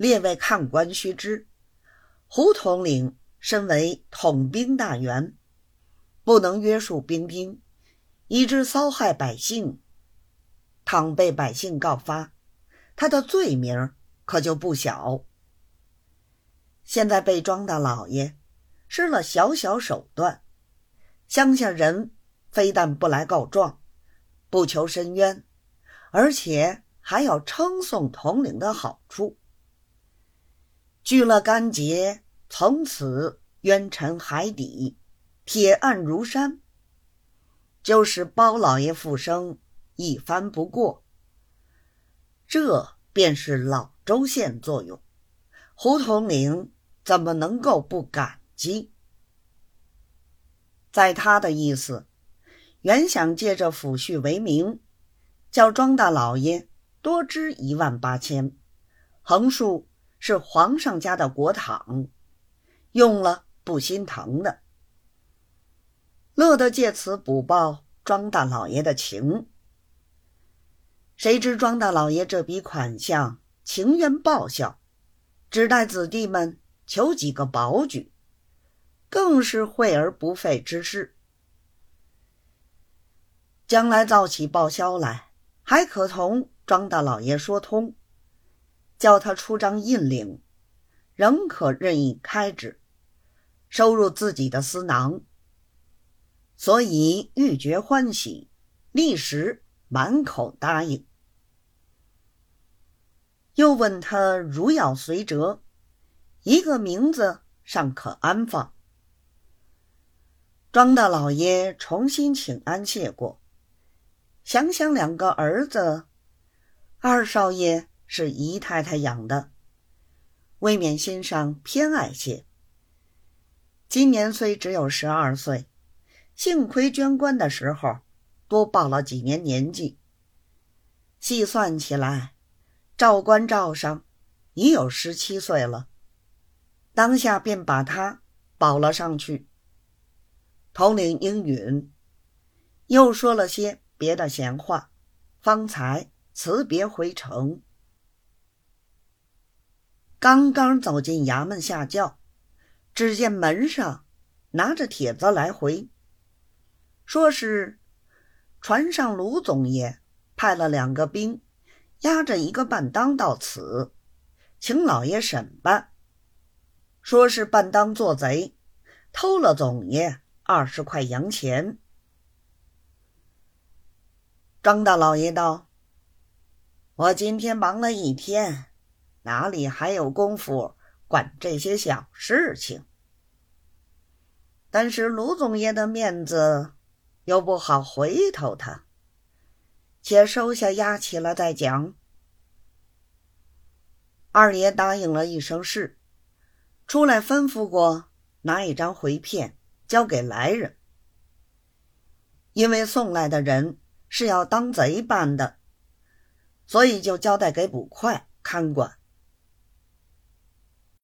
列位看官须知，胡统领身为统兵大员，不能约束兵丁，以致骚害百姓。倘被百姓告发，他的罪名可就不小。现在被庄大老爷施了小小手段，乡下人非但不来告状，不求伸冤，而且还要称颂统领的好处。聚了干结，从此冤沉海底，铁案如山，就是包老爷复生。一番不过，这便是老周县作用。胡统领怎么能够不感激？在他的意思，原想借着抚恤为名，叫庄大老爷多支一万八千，横竖是皇上家的国帑，用了不心疼的，乐得借此补报庄大老爷的情。谁知庄大老爷这笔款项情愿报销，只待子弟们求几个保举，更是惠而不费之事。将来造起报销来，还可同庄大老爷说通，叫他出张印领，仍可任意开支，收入自己的私囊。所以欲觉欢喜，立时满口答应。又问他如要随折，一个名字尚可安放。庄大老爷重新请安谢过，想想两个儿子，二少爷是姨太太养的，未免心上偏爱些。今年虽只有十二岁，幸亏捐官的时候多报了几年年纪，细算起来。赵官照上已有十七岁了，当下便把他保了上去。统领应允，又说了些别的闲话，方才辞别回城。刚刚走进衙门下轿，只见门上拿着帖子来回，说是船上卢总爷派了两个兵。押着一个半当到此，请老爷审办。说是半当做贼，偷了总爷二十块洋钱。张大老爷道：“我今天忙了一天，哪里还有功夫管这些小事情？但是卢总爷的面子又不好回头他。”且收下押起了再讲。二爷答应了一声是，出来吩咐过拿一张回片交给来人，因为送来的人是要当贼办的，所以就交代给捕快看管。